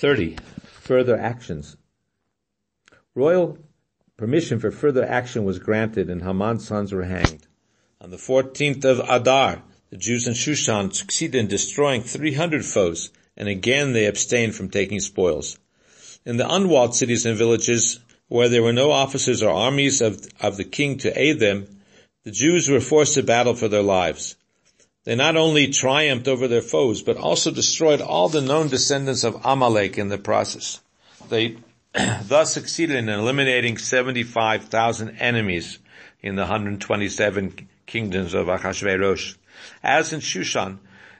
30. Further actions. Royal permission for further action was granted and Haman's sons were hanged. On the 14th of Adar, the Jews in Shushan succeeded in destroying 300 foes, and again they abstained from taking spoils. In the unwalled cities and villages, where there were no officers or armies of, of the king to aid them, the Jews were forced to battle for their lives. They not only triumphed over their foes, but also destroyed all the known descendants of Amalek in the process. They thus succeeded in eliminating 75,000 enemies in the 127 kingdoms of Achashverosh. As in Shushan,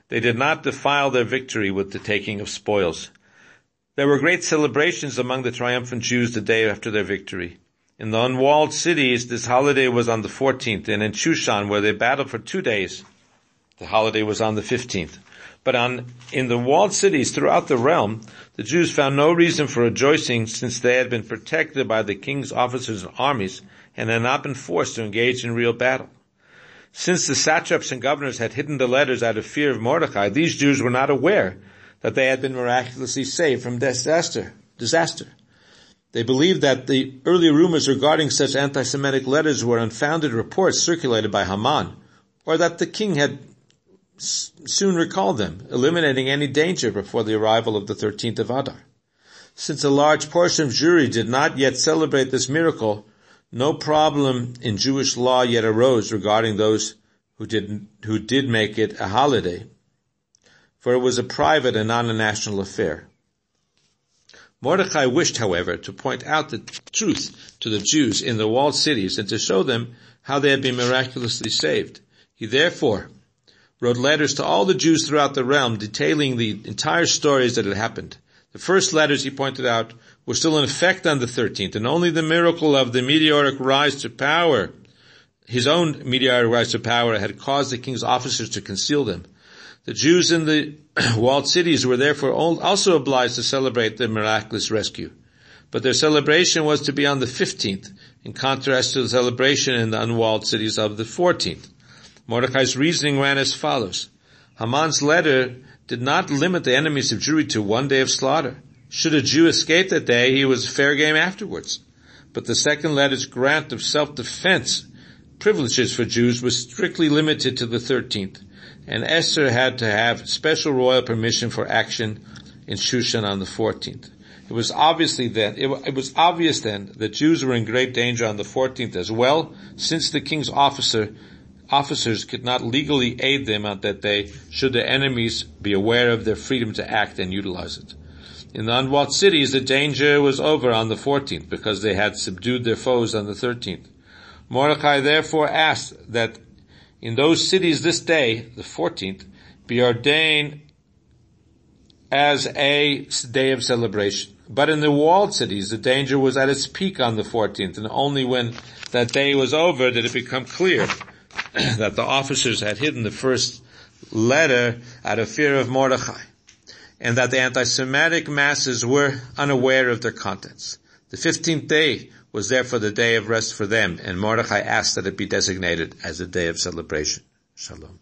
they did not defile their victory with the taking of spoils. There were great celebrations among the triumphant Jews the day after their victory. In the unwalled cities, this holiday was on the 14th, and in Shushan, where they battled for two days, the holiday was on the 15th. But on, in the walled cities throughout the realm, the Jews found no reason for rejoicing since they had been protected by the king's officers and armies and had not been forced to engage in real battle. Since the satraps and governors had hidden the letters out of fear of Mordecai, these Jews were not aware that they had been miraculously saved from disaster. Disaster. They believed that the early rumors regarding such anti-Semitic letters were unfounded reports circulated by Haman, or that the king had soon recalled them, eliminating any danger before the arrival of the 13th of Adar. Since a large portion of Jewry did not yet celebrate this miracle, no problem in Jewish law yet arose regarding those who did, who did make it a holiday, for it was a private and not a national affair. Mordecai wished, however, to point out the truth to the Jews in the walled cities and to show them how they had been miraculously saved. He therefore wrote letters to all the Jews throughout the realm detailing the entire stories that had happened. The first letters, he pointed out, were still in effect on the 13th, and only the miracle of the meteoric rise to power, his own meteoric rise to power, had caused the king's officers to conceal them. The Jews in the walled cities were therefore also obliged to celebrate the miraculous rescue. But their celebration was to be on the 15th, in contrast to the celebration in the unwalled cities of the 14th. Mordecai's reasoning ran as follows. Haman's letter did not limit the enemies of Jewry to one day of slaughter. Should a Jew escape that day, he was fair game afterwards. But the second letter's grant of self-defense privileges for Jews was strictly limited to the 13th, and Esther had to have special royal permission for action in Shushan on the 14th. It was obviously then, it, it was obvious then that Jews were in great danger on the 14th as well, since the king's officer officers could not legally aid them on that day should their enemies be aware of their freedom to act and utilize it. In the unwalled cities, the danger was over on the 14th because they had subdued their foes on the 13th. Mordecai therefore asked that in those cities this day, the 14th, be ordained as a day of celebration. But in the walled cities, the danger was at its peak on the 14th, and only when that day was over did it become clear that the officers had hidden the first letter out of fear of Mordechai, and that the anti-Semitic masses were unaware of their contents. The 15th day was therefore the day of rest for them, and Mordechai asked that it be designated as a day of celebration. Shalom.